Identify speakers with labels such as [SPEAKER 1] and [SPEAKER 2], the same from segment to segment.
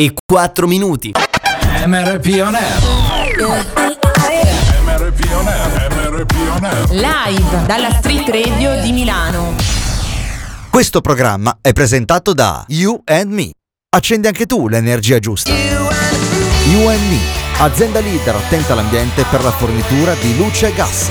[SPEAKER 1] e 4 minuti.
[SPEAKER 2] MRP On Air.
[SPEAKER 3] Live dalla Street Radio di Milano.
[SPEAKER 4] Questo programma è presentato da You and Me. Accendi anche tu l'energia giusta. You and Me, azienda leader attenta all'ambiente per la fornitura di luce e gas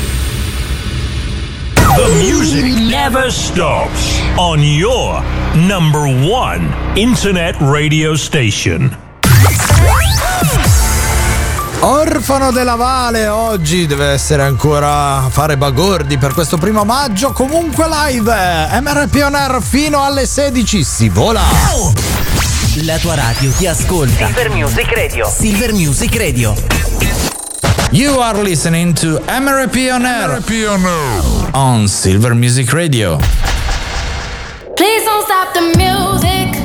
[SPEAKER 5] The music never stops on your number one internet radio station.
[SPEAKER 6] Orfano della Vale oggi deve essere ancora a fare bagordi per questo primo maggio. Comunque live MRP On Air fino alle 16 si vola.
[SPEAKER 1] La tua radio ti ascolta.
[SPEAKER 7] Silver Music Radio.
[SPEAKER 1] Silver Music Radio.
[SPEAKER 6] You are listening to Emery Pioneer, on Silver Music Radio.
[SPEAKER 8] Please don't stop the music.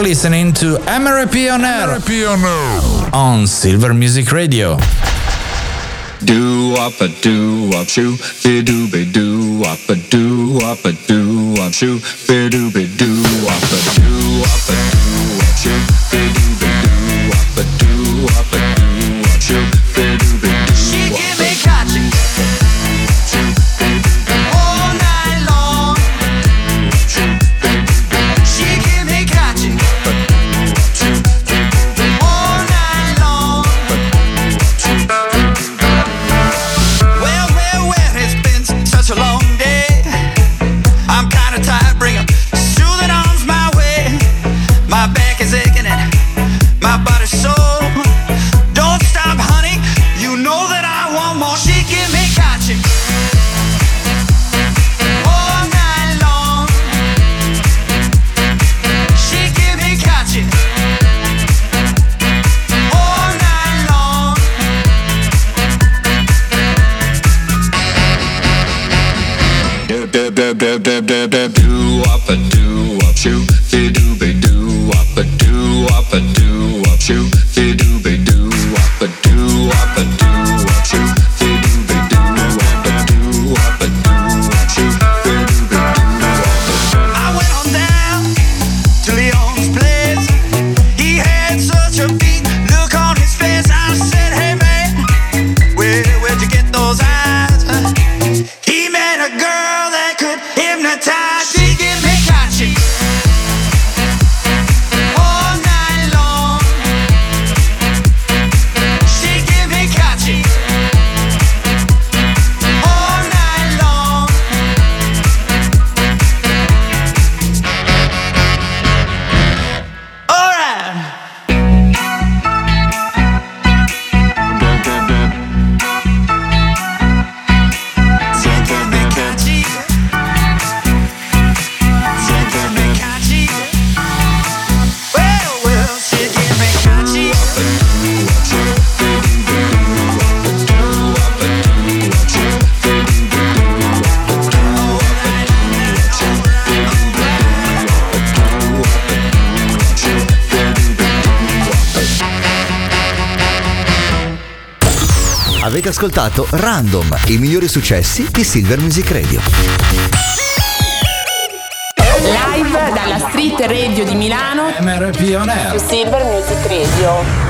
[SPEAKER 8] You're listening to Amere Pioner, Amere Pioner on
[SPEAKER 6] Silver Music Radio.
[SPEAKER 9] Do up a do up shoe, be do be do up a do up a do up shoe, be do be do up a do up a do up shoe, be do.
[SPEAKER 4] Ascoltato Random, i migliori successi di Silver Music Radio.
[SPEAKER 3] Live dalla Street Radio di Milano.
[SPEAKER 6] MRP On Air.
[SPEAKER 3] Silver Music Radio.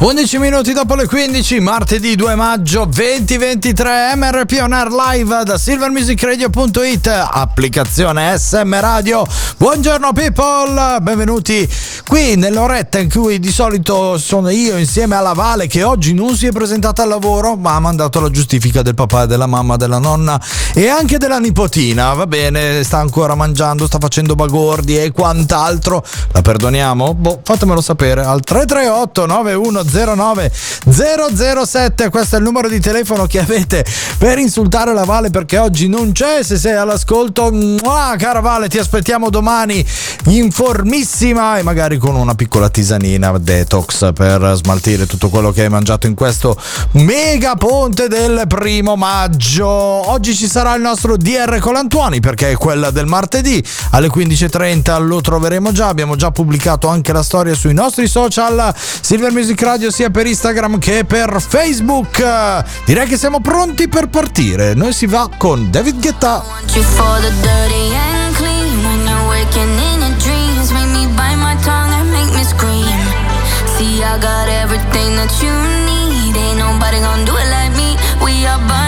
[SPEAKER 6] 11 minuti dopo le 15, martedì 2 maggio 2023, MRP On Air Live da silvermusicradio.it, applicazione SM Radio. Buongiorno people, benvenuti qui nell'oretta in cui di solito sono io insieme alla Vale che oggi non si è presentata al lavoro ma ha mandato la giustifica del papà della mamma, della nonna e anche della nipotina. Va bene, sta ancora mangiando, sta facendo bagordi e quant'altro. La perdoniamo? Boh, fatemelo sapere al 338 9109 007. Questo è il numero di telefono che avete per insultare la Vale perché oggi non c'è. Se sei all'ascolto, mua, cara Vale, ti aspettiamo domani informissima e magari con una piccola tisanina detox per smaltire tutto quello che hai mangiato in questo mega ponte del primo maggio. Oggi ci sarà il nostro DR Colantuani perché è quella del martedì alle 15.30 lo troveremo già. Abbiamo già pubblicato anche la storia sui nostri social Silver Music Radio sia per Instagram che per Facebook. Direi che siamo pronti per partire. Noi si va con David Guetta.
[SPEAKER 10] I got everything that you need. Ain't nobody gonna do it like me. We are burning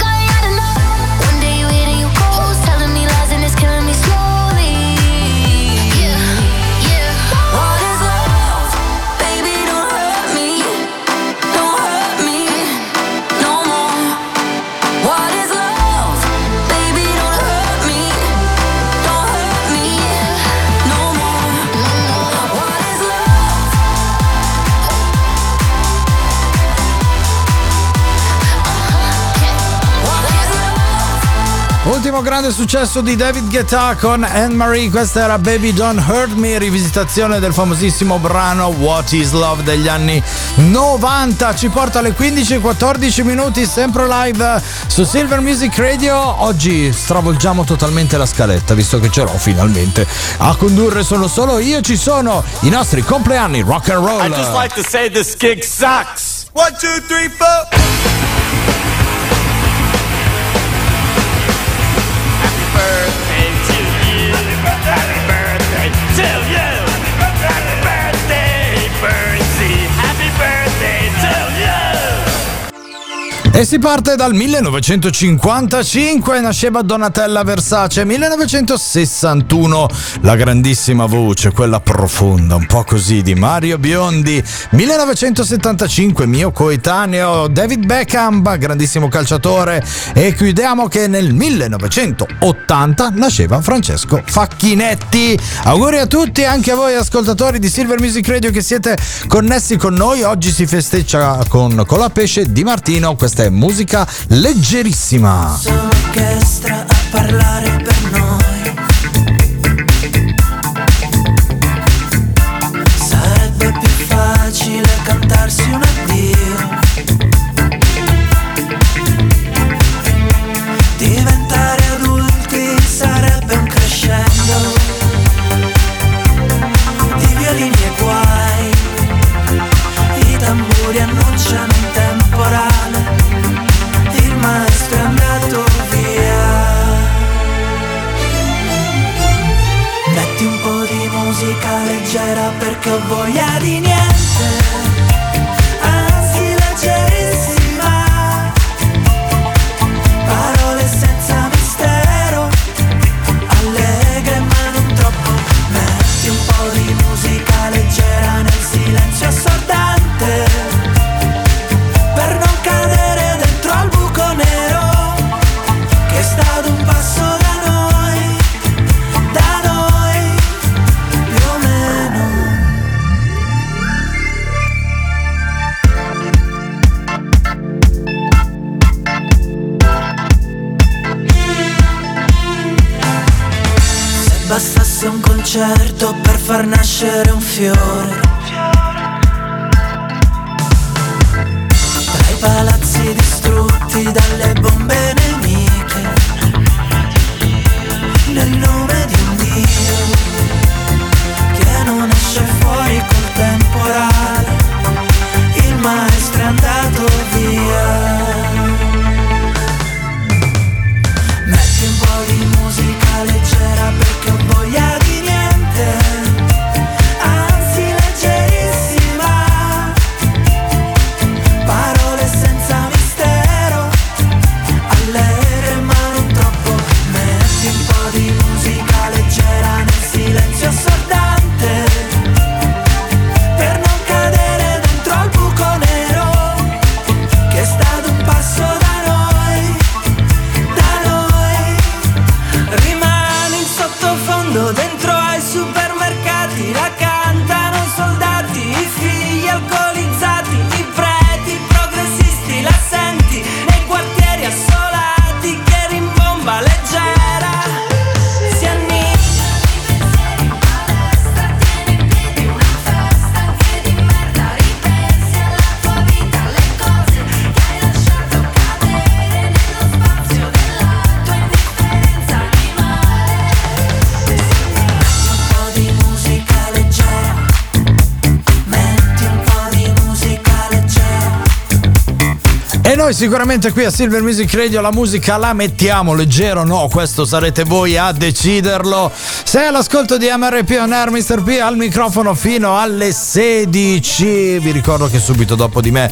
[SPEAKER 6] grande successo di David Guetta con Anne-Marie, questa era Baby Don't Hurt Me, rivisitazione del famosissimo brano What is Love degli anni 90. Ci porta alle 15-14 minuti, sempre live su Silver Music Radio. Oggi stravolgiamo totalmente la scaletta, visto che ce l'ho finalmente. A condurre sono solo io, ci sono i nostri compleanni rock and roll.
[SPEAKER 9] I just like to say this gig sucks.
[SPEAKER 11] One, two, three, four.
[SPEAKER 6] E si parte dal 1955, nasceva Donatella Versace, 1961 la grandissima voce, quella profonda, un po' così di Mario Biondi, 1975 mio coetaneo David Beckham, grandissimo calciatore. E chiudiamo che nel 1980 nasceva Francesco Facchinetti. Auguri a tutti, anche a voi ascoltatori di Silver Music Radio che siete connessi con noi, oggi si festeggia con Colapesce di Martino, questa è musica leggerissima.
[SPEAKER 7] Orchestra a parlare Noi
[SPEAKER 6] sicuramente qui a Silver Music Radio la musica la mettiamo leggero, no, questo sarete voi a deciderlo. Sei all'ascolto di MRP on Air, Mr. P al microfono fino alle 16. Vi ricordo che subito dopo di me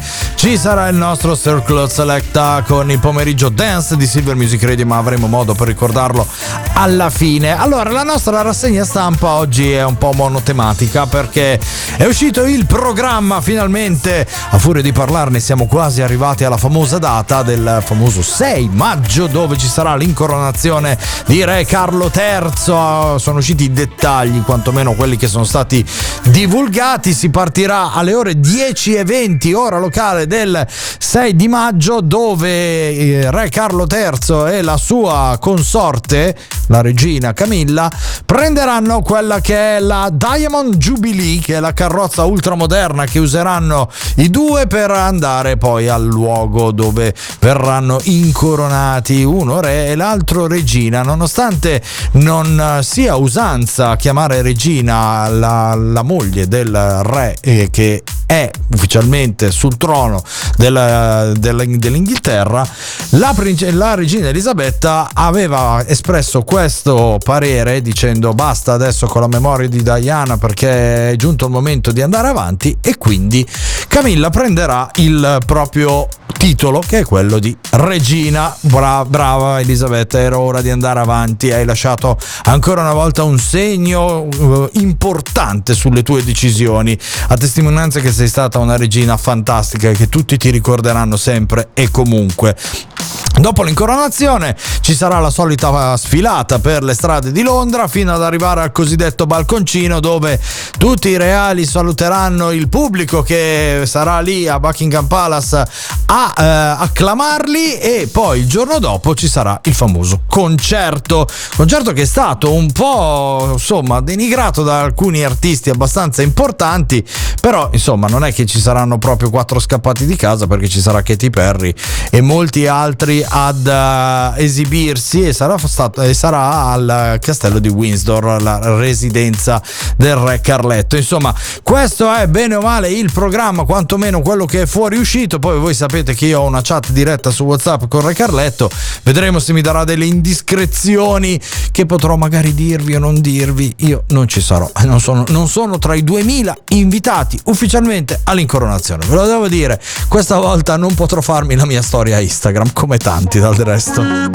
[SPEAKER 6] ci sarà il nostro Circle Selecta con il pomeriggio dance di Silver Music Radio, ma avremo modo per ricordarlo alla fine. Allora, la nostra rassegna stampa oggi è un po' monotematica perché è uscito il programma finalmente. A furia di parlarne siamo quasi arrivati alla famosa data del famoso 6 maggio dove ci sarà l'incoronazione di Re Carlo III. Sono usciti i dettagli, quantomeno quelli che sono stati divulgati. Si partirà alle ore 10.20 ora locale del 6 di maggio dove eh, Re Carlo III e la sua consorte, la regina Camilla, prenderanno quella che è la Diamond Jubilee, che è la carrozza ultramoderna che useranno i due per andare poi al luogo dove verranno incoronati. Uno re e l'altro regina, nonostante non sia usanza chiamare regina la, la moglie del re eh, che è ufficialmente sul trono del- del- dell'Inghilterra, la, la regina Elisabetta aveva espresso questo parere dicendo basta adesso con la memoria di Diana perché è giunto il momento di andare avanti e quindi Camilla prenderà il proprio titolo che è quello di Regina. Bra- brava Elisabetta, era ora di andare avanti. Hai lasciato ancora una volta un segno eh, importante sulle tue decisioni, a testimonianza che sei stata una regina fantastica che tutti ti ricorderanno sempre e comunque. Dopo l'incoronazione ci sarà la solita sfilata per le strade di Londra fino ad arrivare al cosiddetto balconcino dove tutti i reali saluteranno il pubblico che sarà lì a Buckingham Palace a eh, acclamarli e poi il giorno dopo ci sarà il famoso concerto. Concerto che è stato un po' insomma denigrato da alcuni artisti abbastanza importanti, però insomma non è che ci saranno proprio quattro scappati di casa perché ci sarà Katy Perry e molti altri ad eh, esibirsi e sarà, stato, e sarà al castello di Windsor, la residenza del re Carletto. Insomma, questo è bene o male il programma, quantomeno quello che è fuoriuscito. Poi voi sapete che io ho una chat diretta su WhatsApp con Re Carletto. Vedremo se mi darà delle indiscrezioni che potrò magari dirvi o non dirvi. Io non ci sarò, non sono, non sono tra i 2000 invitati ufficialmente all'incoronazione. Ve lo devo dire, questa volta non potrò farmi la mia storia Instagram come tanti dal resto.
[SPEAKER 12] Yo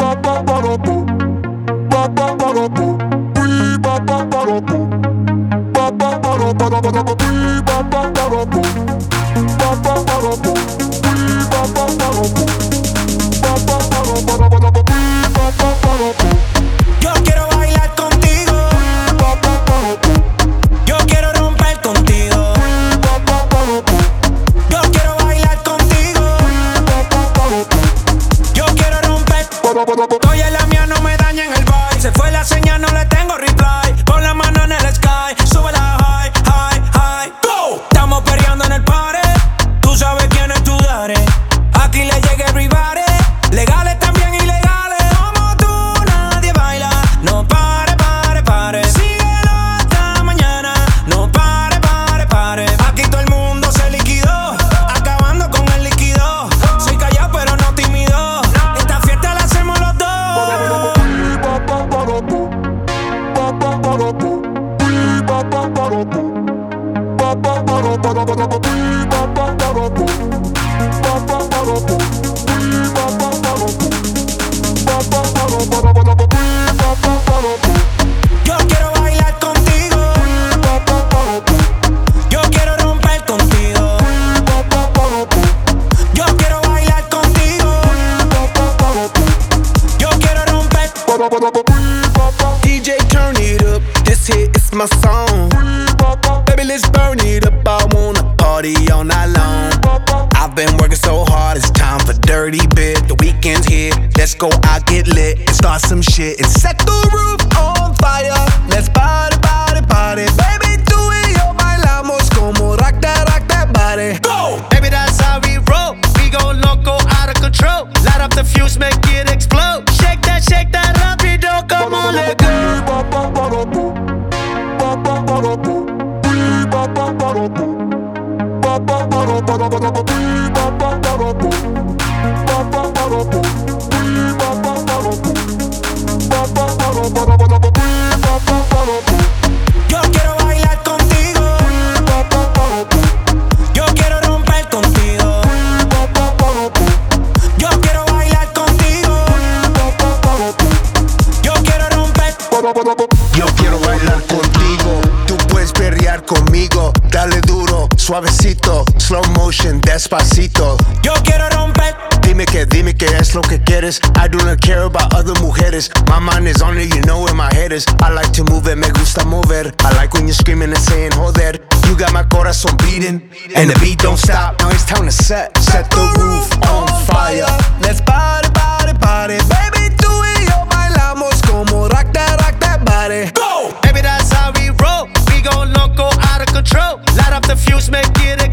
[SPEAKER 12] es
[SPEAKER 13] lo que quieres. I do not care about other mujeres. My mind is on it, you know where my head is. I like to move it, me gusta mover. I like when you're screaming and saying, joder. You got my corazón beating, and the beat don't stop. Now it's time to set, set the roof on fire. Let's party, party, party. Baby, tú y yo bailamos como rock that, rock that body.
[SPEAKER 12] Go! Baby, that's how we roll. We go loco, out of control. Light up the fuse, make it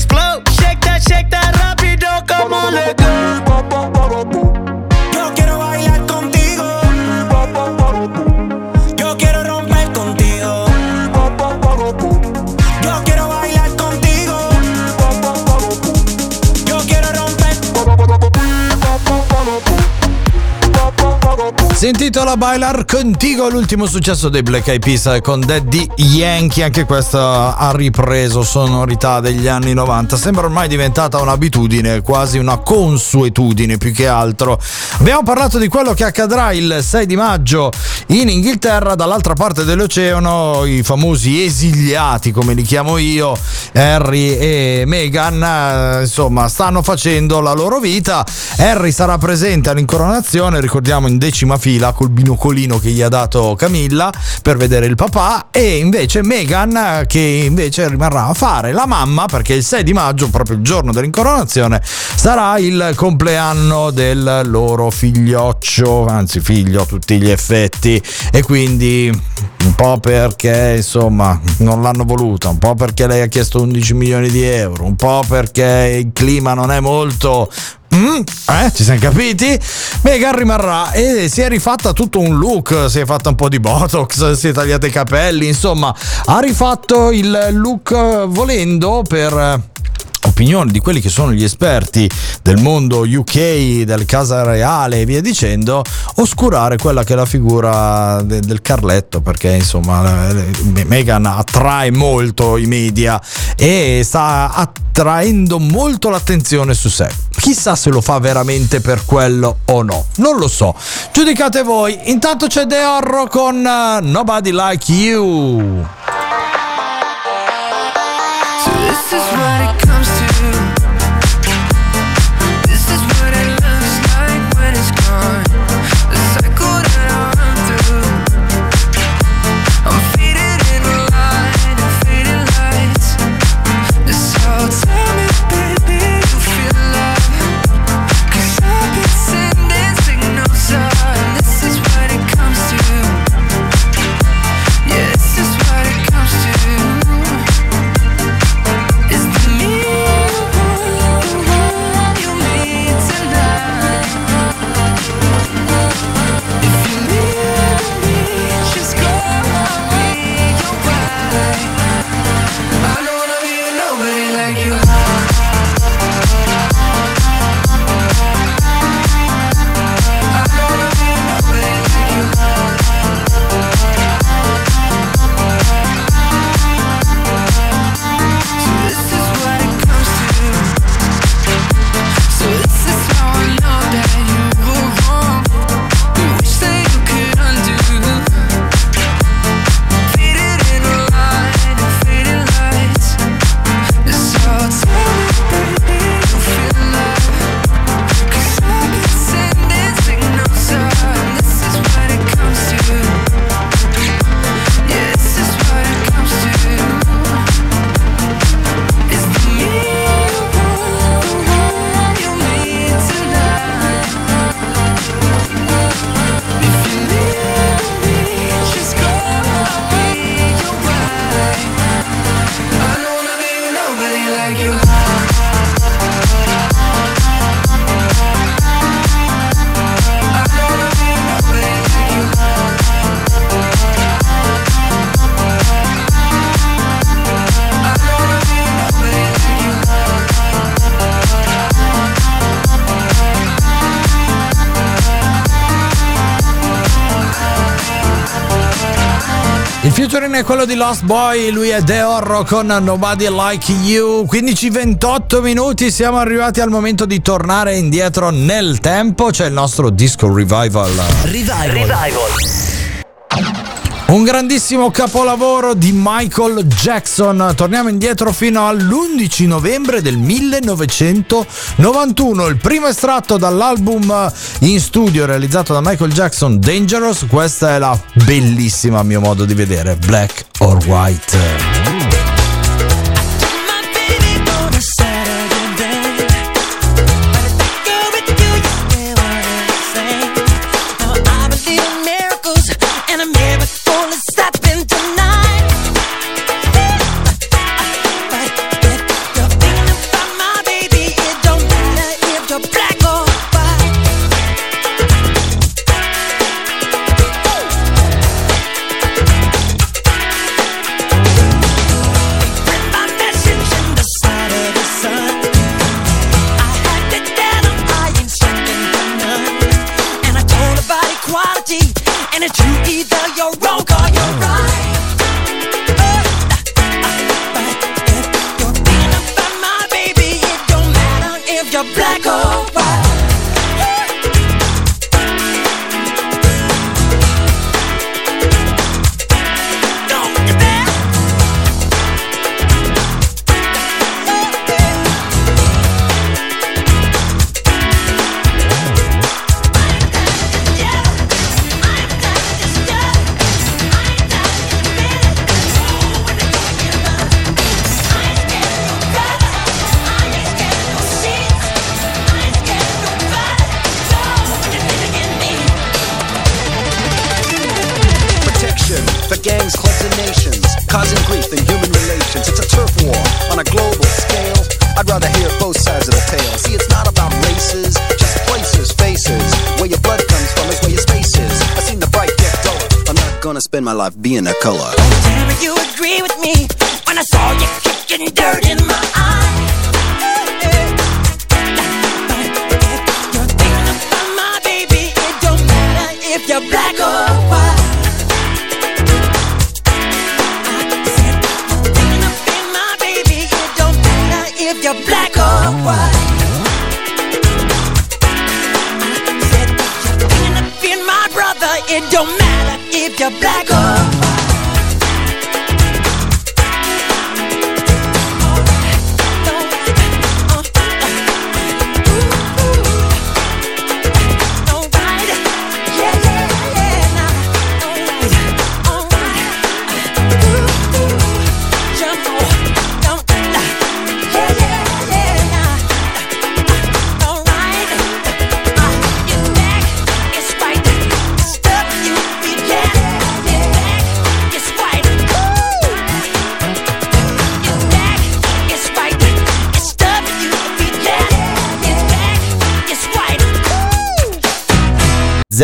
[SPEAKER 6] Si intitola Bailar Contigo, l'ultimo successo dei Black Eyed Peas con Daddy Yankee. Anche questa ha ripreso sonorità degli anni 90. Sembra ormai diventata un'abitudine, quasi una consuetudine più che altro. Abbiamo parlato di quello che accadrà il 6 di maggio in Inghilterra, dall'altra parte dell'oceano, i famosi esiliati, come li chiamo io, Harry e Meghan, eh, insomma, stanno facendo la loro vita. Harry sarà presente all'incoronazione, ricordiamo in decima fila col binocolino che gli ha dato Camilla per vedere il papà e invece Meghan eh, che invece rimarrà a fare la mamma perché il 6 di maggio, proprio il giorno dell'incoronazione, sarà il compleanno del loro figlioccio, anzi figlio a tutti gli effetti. E quindi un po' perché insomma non l'hanno voluta, un po' perché lei ha chiesto 11 milioni di euro, un po' perché il clima non è molto Mm, eh, ci siamo capiti? Megan rimarrà. E si è rifatta tutto un look, si è fatta un po' di botox, si è tagliata i capelli, insomma, ha rifatto il look eh, volendo per eh, opinione di quelli che sono gli esperti del mondo UK, del Casa Reale e via dicendo, oscurare quella che è la figura de- del Carletto, perché insomma eh, Meghan attrae molto i media e sta attraendo molto l'attenzione su sé. Chissà se lo fa veramente per quello o no, non lo so. Giudicate voi. Intanto c'è De Orro con uh, Nobody Like You.
[SPEAKER 14] So this is what it comes
[SPEAKER 6] Il featuring è quello di Lost Boy, lui è De Orro con Nobody Like You. 15-28 minuti, siamo arrivati al momento di tornare indietro nel tempo. C'è il nostro disco revival.
[SPEAKER 15] Revival.
[SPEAKER 6] Un grandissimo capolavoro di Michael Jackson. Torniamo indietro fino all'11 novembre del 1991. Il primo estratto dall'album in studio realizzato da Michael Jackson, Dangerous. Questa è la bellissima, a mio modo di vedere, Black or White.
[SPEAKER 16] Life being a color.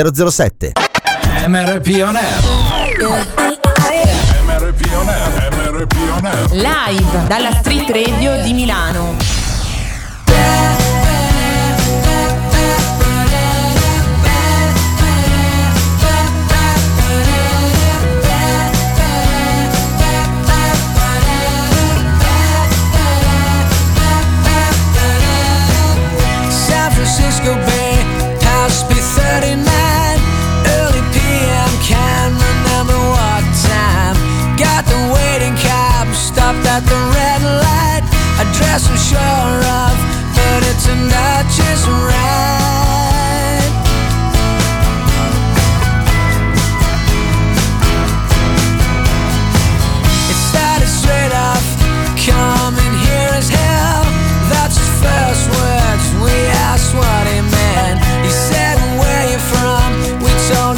[SPEAKER 4] 007.
[SPEAKER 6] MRP On Air.
[SPEAKER 17] MRP On Air, MRP On Air.
[SPEAKER 3] Live dalla Street Radio di Milano.
[SPEAKER 14] Bay, house B39. Can't remember what time. Got the waiting cab, stopped at the red light. Address I'm sure of, but it turned out just right. It started straight off, coming here as hell. That's his first words. We asked what he meant. He said, Where you from? We told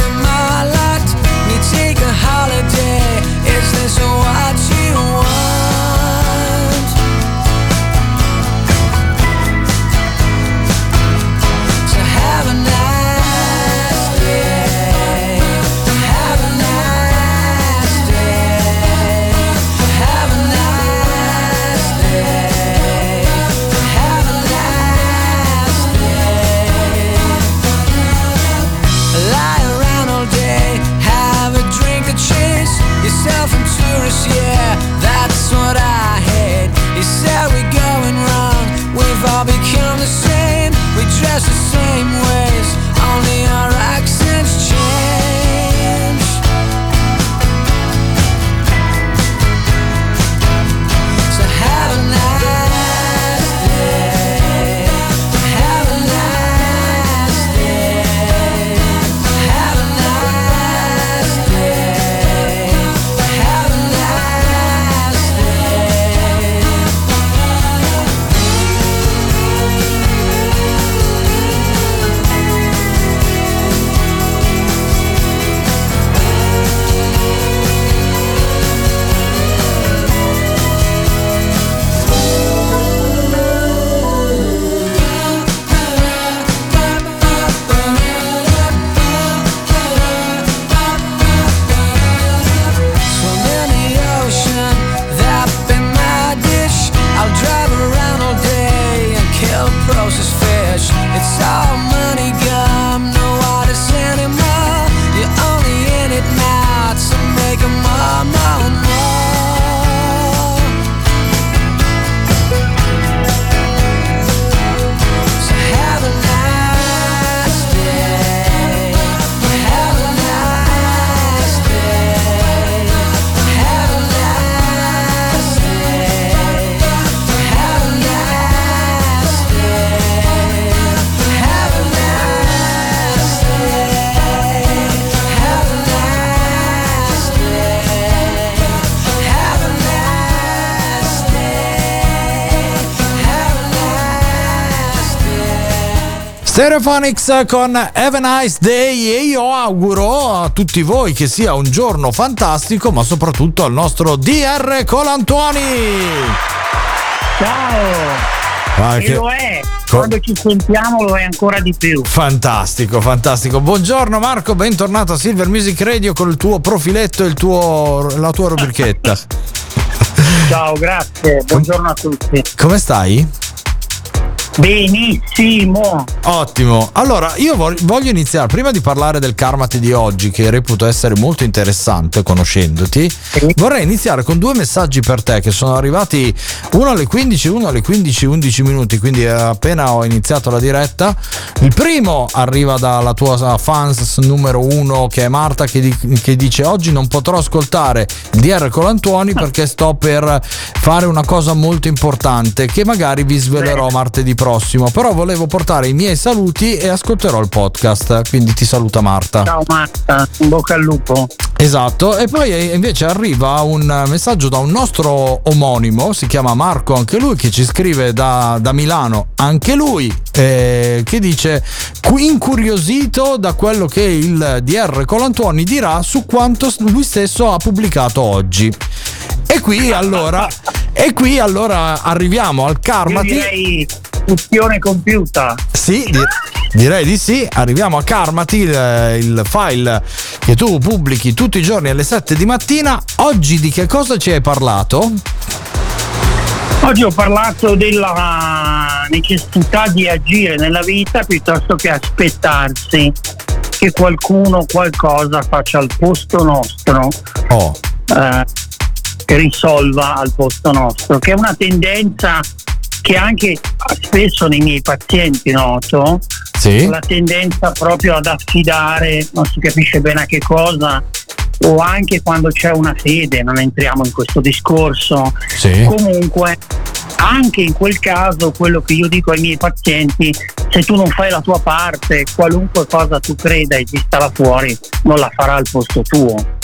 [SPEAKER 6] Stereophonics con Have a Nice Day e io auguro a tutti voi che sia un giorno fantastico, ma soprattutto al nostro DR Colantuoni.
[SPEAKER 18] Ciao!
[SPEAKER 6] Ah,
[SPEAKER 18] e
[SPEAKER 6] che-
[SPEAKER 18] lo è, quando ci sentiamo lo è ancora di più.
[SPEAKER 6] Fantastico, fantastico. Buongiorno Marco, bentornato a Silver Music Radio con il tuo profiletto e il tuo, la tua rubrichetta.
[SPEAKER 18] Ciao, grazie, buongiorno a tutti.
[SPEAKER 6] Come stai?
[SPEAKER 18] Benissimo.
[SPEAKER 6] Ottimo. Allora, io vog- voglio iniziare, prima di parlare del Karmati di oggi, che reputo essere molto interessante conoscendoti, vorrei iniziare con due messaggi per te che sono arrivati uno alle 15 e uno alle 15, 11 minuti, quindi appena ho iniziato la diretta. Il primo arriva dalla tua fans numero uno, che è Marta, che, di- che dice oggi non potrò ascoltare il DR Colantuoni perché sto per fare una cosa molto importante che magari vi svelerò martedì prossimo, però volevo portare i miei saluti e ascolterò il podcast, quindi ti saluta Marta.
[SPEAKER 18] Ciao Marta, in bocca al lupo.
[SPEAKER 6] Esatto, e poi eh, invece arriva un messaggio da un nostro omonimo, si chiama Marco anche lui, che ci scrive da, da Milano, anche lui, eh, che dice "Qui- incuriosito da quello che il DR Colantuoni dirà su quanto lui stesso ha pubblicato oggi. E qui allora, e qui allora arriviamo al Karmati.
[SPEAKER 18] Missione compiuta.
[SPEAKER 6] Sì, di- direi di sì. Arriviamo a Karmati, il, il file che tu pubblichi tutti i giorni alle 7 di mattina. Oggi di che cosa ci hai parlato?
[SPEAKER 18] Oggi ho parlato della necessità di agire nella vita piuttosto che aspettarsi che qualcuno qualcosa faccia al posto nostro.
[SPEAKER 6] Oh.
[SPEAKER 18] eh, che risolva al posto nostro, che è una tendenza che anche spesso nei miei pazienti noto,
[SPEAKER 6] Sì.
[SPEAKER 18] la tendenza proprio ad affidare, non si capisce bene a che cosa, o anche quando c'è una fede, non entriamo in questo discorso.
[SPEAKER 6] Sì.
[SPEAKER 18] Comunque, anche in quel caso, quello che io dico ai miei pazienti, se tu non fai la tua parte, qualunque cosa tu creda esista là fuori, non la farà al posto tuo.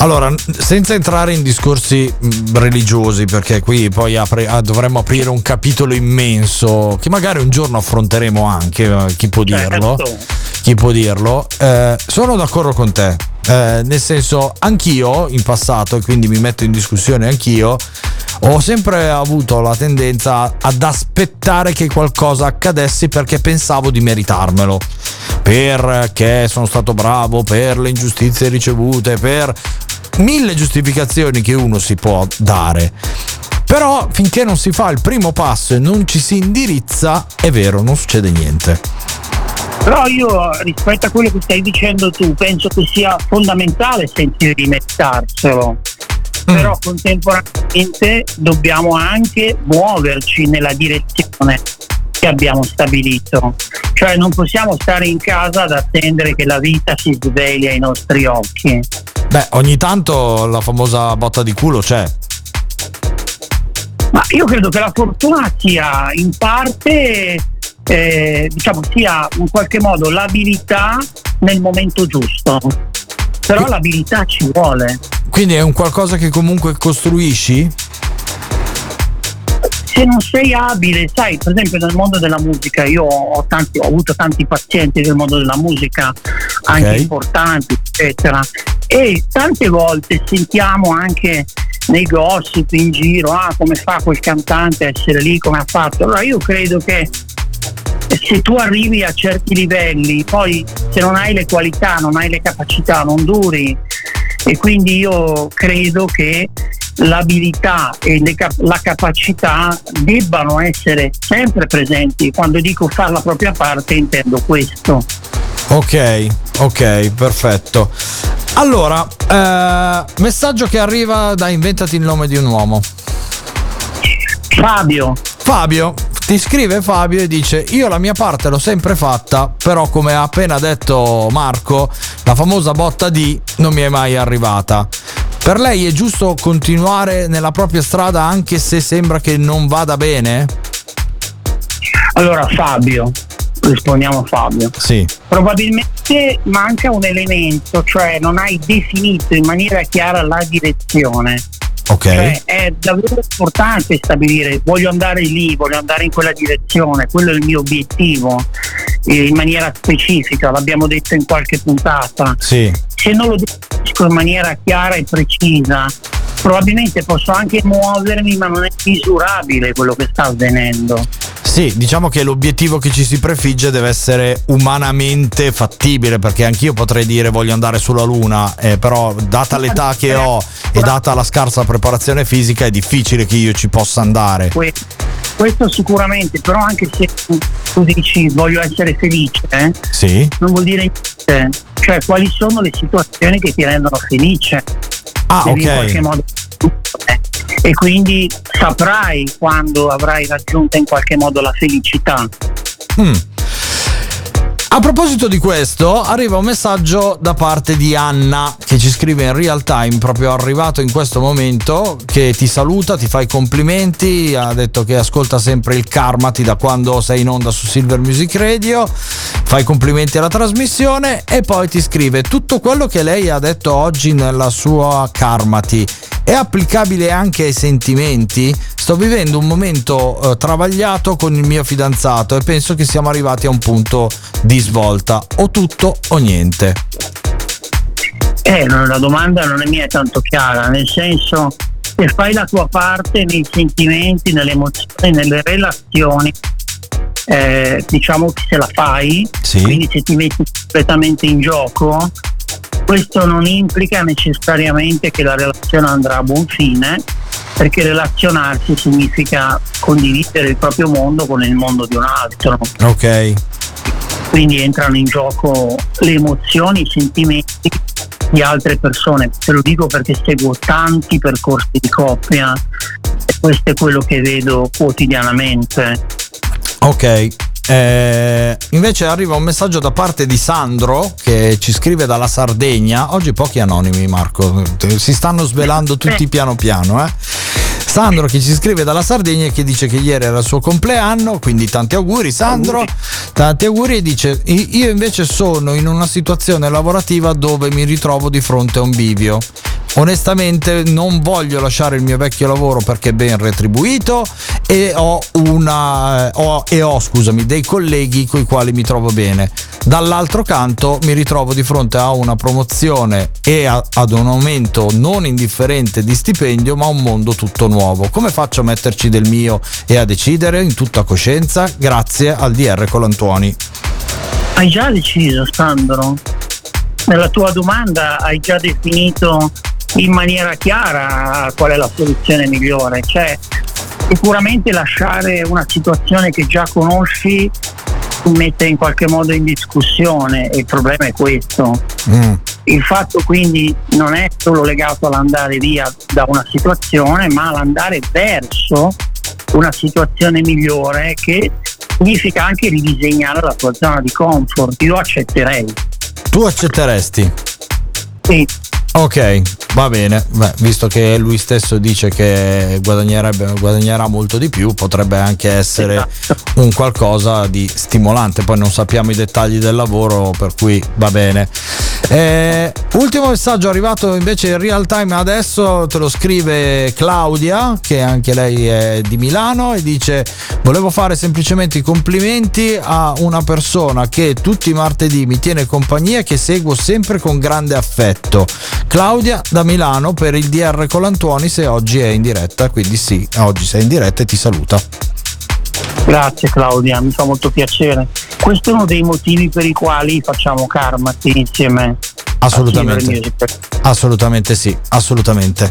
[SPEAKER 6] Allora, senza entrare in discorsi religiosi, perché qui poi apre- ah, dovremmo aprire un capitolo immenso che magari un giorno affronteremo anche, eh, chi può dirlo? Chi può dirlo? Eh, sono d'accordo con te. Eh, nel senso, anch'io in passato, e quindi mi metto in discussione anch'io, ho sempre avuto la tendenza ad aspettare che qualcosa accadesse perché pensavo di meritarmelo. Perché sono stato bravo, per le ingiustizie ricevute, per mille giustificazioni che uno si può dare. Però finché non si fa il primo passo e non ci si indirizza, è vero, non succede niente.
[SPEAKER 18] Però io rispetto a quello che stai dicendo tu penso che sia fondamentale sentire di meritarselo. Però contemporaneamente dobbiamo anche muoverci nella direzione che abbiamo stabilito. Cioè non possiamo stare in casa ad attendere che la vita si svegli ai nostri occhi.
[SPEAKER 6] Beh, ogni tanto la famosa botta di culo c'è.
[SPEAKER 18] Ma io credo che la fortuna sia in parte, eh, diciamo, sia in qualche modo l'abilità nel momento giusto. Però l'abilità ci vuole.
[SPEAKER 6] Quindi è un qualcosa che comunque costruisci?
[SPEAKER 18] Se non sei abile, sai, per esempio nel mondo della musica, io ho, tanti, ho avuto tanti pazienti del mondo della musica, anche
[SPEAKER 6] Ok.
[SPEAKER 18] importanti, eccetera. E tante volte sentiamo anche nei gossip in giro, ah, come fa quel cantante a essere lì, come ha fatto. Allora io credo che se tu arrivi a certi livelli, poi se non hai le qualità, non hai le capacità, non duri. E quindi io credo che l'abilità e cap- la capacità debbano essere sempre presenti. Quando dico fare la propria parte intendo questo.
[SPEAKER 6] Ok, ok, perfetto. Allora, eh, messaggio che arriva da Inventati il nome di un uomo.
[SPEAKER 18] Fabio.
[SPEAKER 6] Fabio, ti scrive Fabio e dice io la mia parte l'ho sempre fatta, però come ha appena detto Marco, la famosa botta di non mi è mai arrivata. Per lei è giusto continuare nella propria strada anche se sembra che non vada bene?
[SPEAKER 18] Allora Fabio, rispondiamo a Fabio.
[SPEAKER 6] Sì.
[SPEAKER 18] Probabilmente manca un elemento, cioè non hai definito in maniera chiara la direzione.
[SPEAKER 6] Ok.
[SPEAKER 18] Cioè, è davvero importante stabilire voglio andare lì, voglio andare in quella direzione, quello è il mio obiettivo. eh, in maniera specifica, l'abbiamo detto in qualche puntata.
[SPEAKER 6] Sì.
[SPEAKER 18] Se non lo definisco in maniera chiara e precisa, probabilmente posso anche muovermi, ma non è misurabile quello che sta avvenendo.
[SPEAKER 6] Sì, diciamo che l'obiettivo che ci si prefigge deve essere umanamente fattibile, perché anch'io potrei dire voglio andare sulla Luna, eh, però data l'età che ho e data la scarsa preparazione fisica è difficile che io ci possa andare.
[SPEAKER 18] Que- Questo sicuramente, però anche se tu, tu dici voglio essere felice, eh,
[SPEAKER 6] Sì.
[SPEAKER 18] non vuol dire niente. Cioè, quali sono le situazioni che ti rendono felice?
[SPEAKER 6] Ah,
[SPEAKER 18] Devi in
[SPEAKER 6] ok.
[SPEAKER 18] qualche modo e quindi saprai quando avrai raggiunto in qualche modo la felicità.
[SPEAKER 6] Mm. A proposito di questo, arriva un messaggio da parte di Anna che ci scrive in real time, proprio arrivato in questo momento, che ti saluta, ti fa i complimenti, ha detto che ascolta sempre il Karmati da quando sei in onda su Silver Music Radio, fa i complimenti alla trasmissione e poi ti scrive tutto quello che lei ha detto oggi nella sua Karmati. È applicabile anche ai sentimenti? Sto vivendo un momento eh, travagliato con il mio fidanzato e penso che siamo arrivati a un punto di svolta. O tutto o niente.
[SPEAKER 18] Eh, la domanda non è mia tanto chiara, nel senso se fai la tua parte nei sentimenti, nelle emozioni, nelle relazioni, eh, diciamo che se la fai, quindi se ti metti completamente in gioco, questo non implica necessariamente che la relazione andrà a buon fine, perché relazionarsi significa condividere il proprio mondo con il mondo di un altro.
[SPEAKER 6] Ok.
[SPEAKER 18] Quindi entrano in gioco le emozioni, i sentimenti di altre persone. Te lo dico perché seguo tanti percorsi di coppia e questo è quello che vedo quotidianamente.
[SPEAKER 6] Ok. Eh, invece arriva un messaggio da parte di Sandro che ci scrive dalla Sardegna. Oggi pochi anonimi, Marco. Si stanno svelando tutti piano piano, eh. Sandro che ci scrive dalla Sardegna e che dice che ieri era il suo compleanno, quindi tanti auguri Sandro, tanti auguri e dice "I- io invece sono in una situazione lavorativa dove mi ritrovo di fronte a un bivio. Onestamente non voglio lasciare il mio vecchio lavoro perché è ben retribuito e ho una eh, ho- e ho scusami dei colleghi con i quali mi trovo bene. Dall'altro canto mi ritrovo di fronte a una promozione e a- ad un aumento non indifferente di stipendio, ma un mondo tutto nuovo. Come faccio a metterci del mio e a decidere in tutta coscienza? Grazie al DR Colantuoni.
[SPEAKER 18] Hai già deciso, Sandro? Nella tua domanda hai già definito in maniera chiara qual è la soluzione migliore, cioè sicuramente lasciare una situazione che già conosci ti mette in qualche modo in discussione e il problema è questo. Il fatto quindi non è solo legato all'andare via da una situazione, ma all'andare verso una situazione migliore che significa anche ridisegnare la tua zona di comfort. Io accetterei.
[SPEAKER 6] Tu accetteresti?
[SPEAKER 18] Sì.
[SPEAKER 6] Ok, va bene. Beh, visto che lui stesso dice che guadagnerà molto di più, potrebbe anche essere un qualcosa di stimolante. Poi non sappiamo i dettagli del lavoro, per cui va bene. Eh, ultimo messaggio arrivato invece in real time adesso, te lo scrive Claudia, che anche lei è di Milano, e dice: Volevo fare semplicemente i complimenti a una persona che tutti i martedì mi tiene compagnia e che seguo sempre con grande affetto. Claudia da Milano per il DR Colantuoni se oggi è in diretta, quindi sì, oggi sei in diretta e ti saluta.
[SPEAKER 18] Grazie Claudia, mi fa molto piacere. Questo è uno dei motivi per i quali facciamo Karmati insieme. a Silver
[SPEAKER 6] Assolutamente.
[SPEAKER 18] Music.
[SPEAKER 6] Assolutamente sì, assolutamente.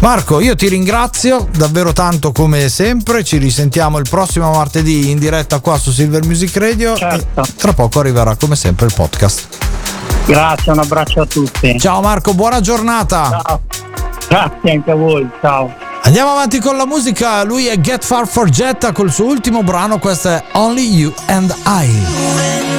[SPEAKER 6] Marco, io ti ringrazio davvero tanto come sempre. Ci risentiamo il prossimo martedì in diretta qua su Silver Music Radio. E tra poco arriverà come sempre il podcast.
[SPEAKER 18] Grazie, un abbraccio a tutti.
[SPEAKER 6] Ciao Marco, buona giornata.
[SPEAKER 18] Ciao. Grazie anche a voi, ciao.
[SPEAKER 6] Andiamo avanti con la musica. Lui è Get Far for Jetta col suo ultimo brano. Questo è Only You and I.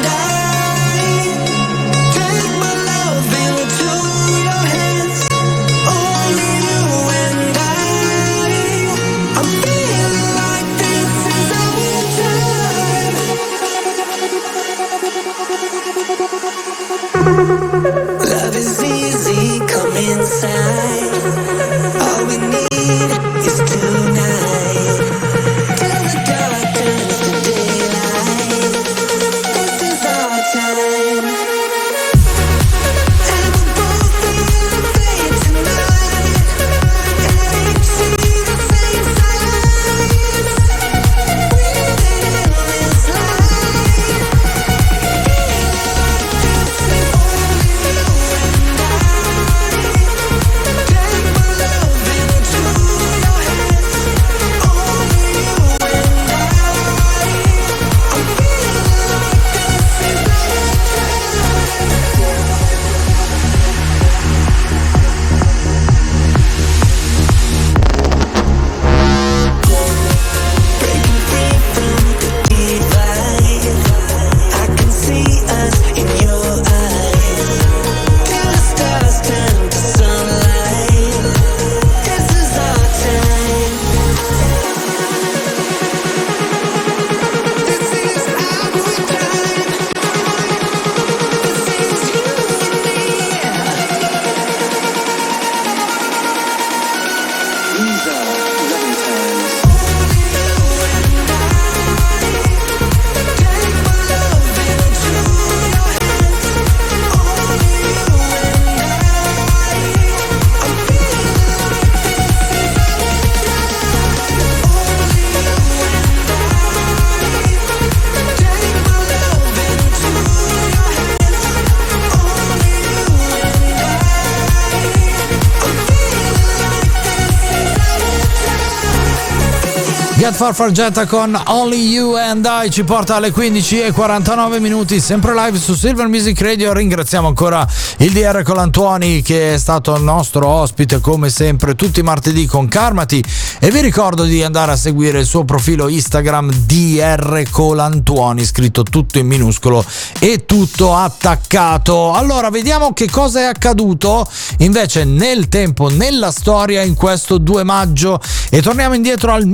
[SPEAKER 6] Farfargetta con Only You and I ci porta alle 15 e 49 minuti, sempre live su Silver Music Radio. Ringraziamo ancora il DR Colantuoni che è stato il nostro ospite come sempre tutti i martedì con Carmati e vi ricordo di andare a seguire il suo profilo Instagram DR Colantuoni, scritto tutto in minuscolo e tutto attaccato. Allora, vediamo che cosa è accaduto invece nel tempo, nella storia in questo 2 maggio e torniamo indietro al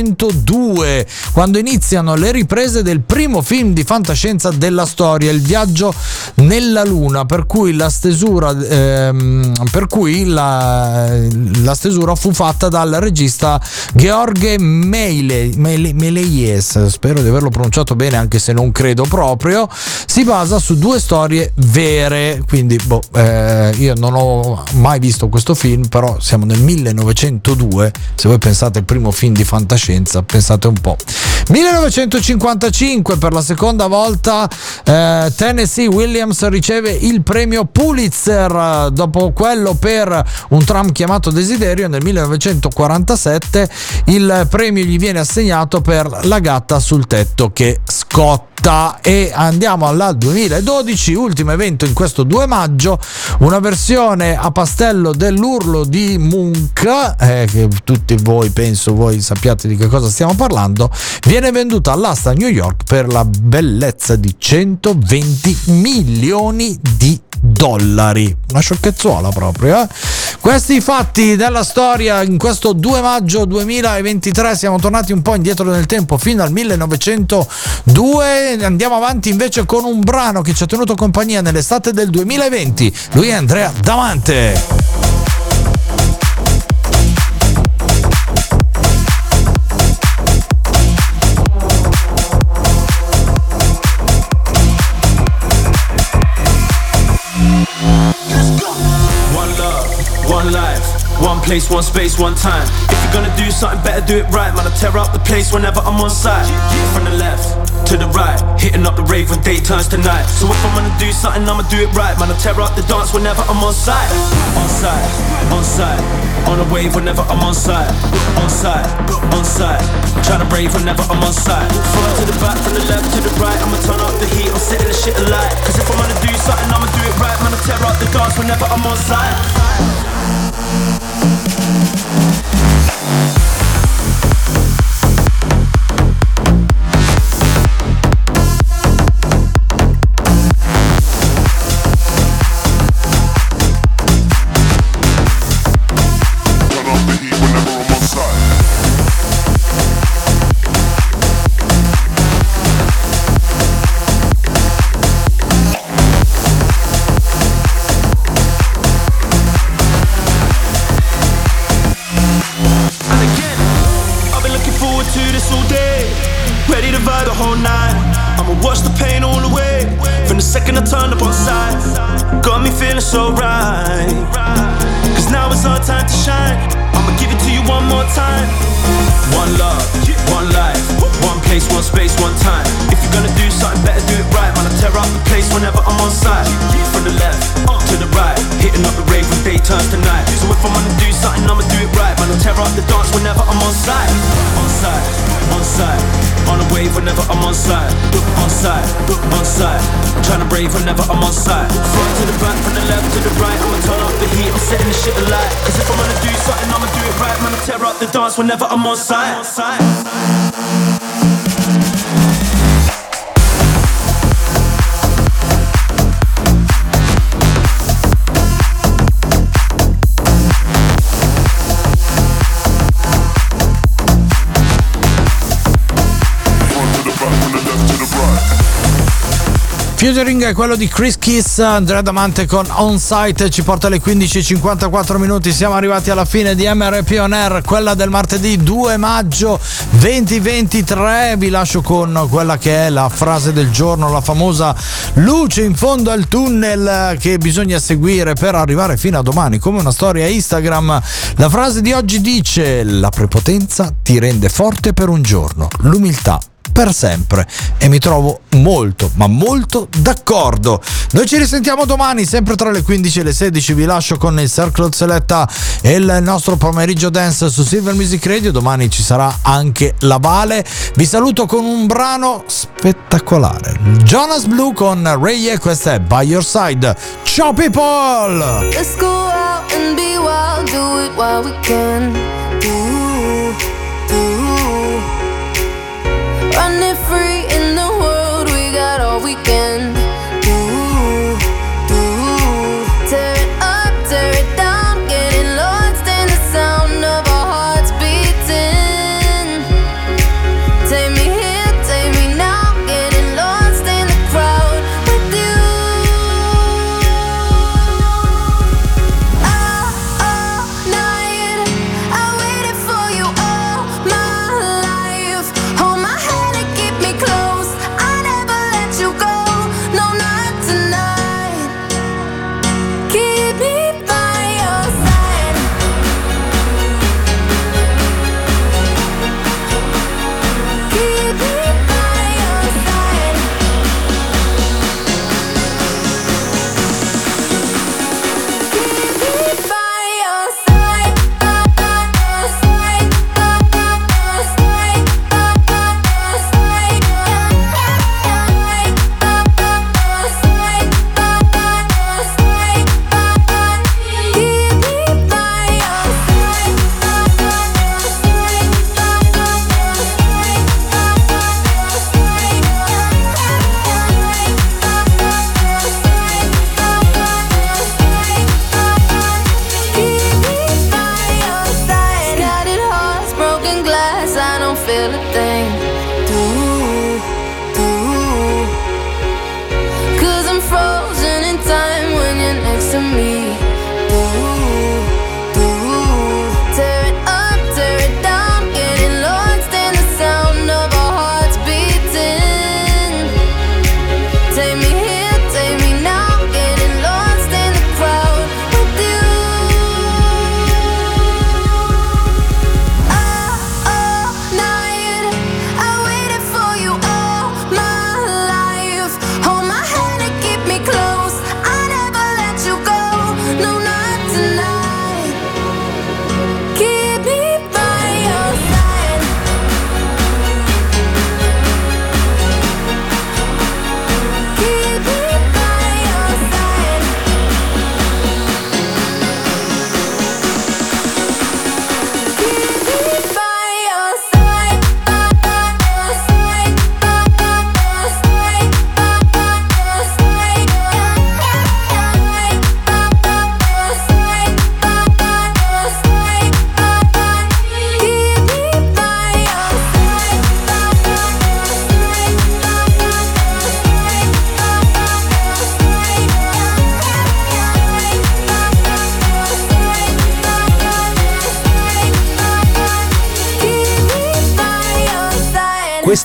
[SPEAKER 6] 1902 quando iniziano le riprese del primo film di fantascienza della storia, Il viaggio nella luna, per cui la stesura, ehm, cui la, la stesura fu fatta dal regista Meile, Meile, Meleies, spero di averlo pronunciato bene anche se non credo proprio, si basa su due storie vere, quindi boh, eh, io non ho mai visto questo film, però siamo nel 1902, se voi pensate al primo film di fantascienza, pensate un po'. 1955 per la seconda volta eh, Tennessee Williams riceve il premio Pulitzer. Dopo quello per un tram chiamato Desiderio nel 1947 il premio gli viene assegnato per La gatta sul tetto che scotta. E andiamo al 2012 ultimo evento in questo 2 maggio. Una versione a pastello dell'urlo di Munch eh, che tutti voi penso voi sappiate di che cosa stiamo parlando. Viene venduta all'asta New York per la bellezza di 120 milioni di dollari. Una sciocchezzuola proprio eh? questi fatti della storia in questo 2 maggio 2023 siamo tornati un po' indietro nel tempo fino al 1902 andiamo avanti invece con un brano che ci ha tenuto compagnia nell'estate del 2020 lui è Andrea Damante
[SPEAKER 19] one place, one space, one time. If you're gonna do something, better do it right. Man, I tear up the place whenever I'm on site. From the left to the right, hitting up the rave when day turns to night. So if I'm gonna do something, I'ma do it right. Man, I tear up the dance whenever I'm on site. On site, on site, on a wave whenever I'm on site. On site, on site, trying to brave whenever I'm on site. Front to the back, from the left to the right, I'ma turn up the heat. I'm setting the shit alight. Cause if I'm gonna do something, I'ma do it right. Man, I tear up the dance whenever I'm on site. Dance whenever I'm on side.
[SPEAKER 6] Featuring è quello di Chris Kiss, Andrea Damante con On Site ci porta alle 15.54 minuti. Siamo arrivati alla fine di MRP On Air, quella del martedì 2 maggio 2023. Vi lascio con quella che è la frase del giorno, la famosa luce in fondo al tunnel che bisogna seguire per arrivare fino a domani, come una storia Instagram. La frase di oggi dice: La prepotenza ti rende forte per un giorno, l'umiltà
[SPEAKER 8] per sempre. E mi trovo molto ma molto d'accordo. Noi ci risentiamo domani sempre tra le 15 e le 16 vi lascio con il Circle Seletta e il nostro pomeriggio dance su Silver Music Radio. Domani ci sarà anche la Vale. Vi saluto con un brano spettacolare. Jonas Blue con Ray e questa è By Your Side. Ciao people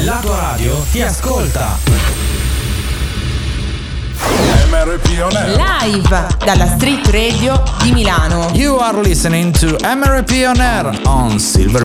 [SPEAKER 6] La tua radio ti ascolta.
[SPEAKER 12] MRP On Air.
[SPEAKER 3] Live dalla Street Radio di Milano.
[SPEAKER 8] You are listening to MRP On Air on Silver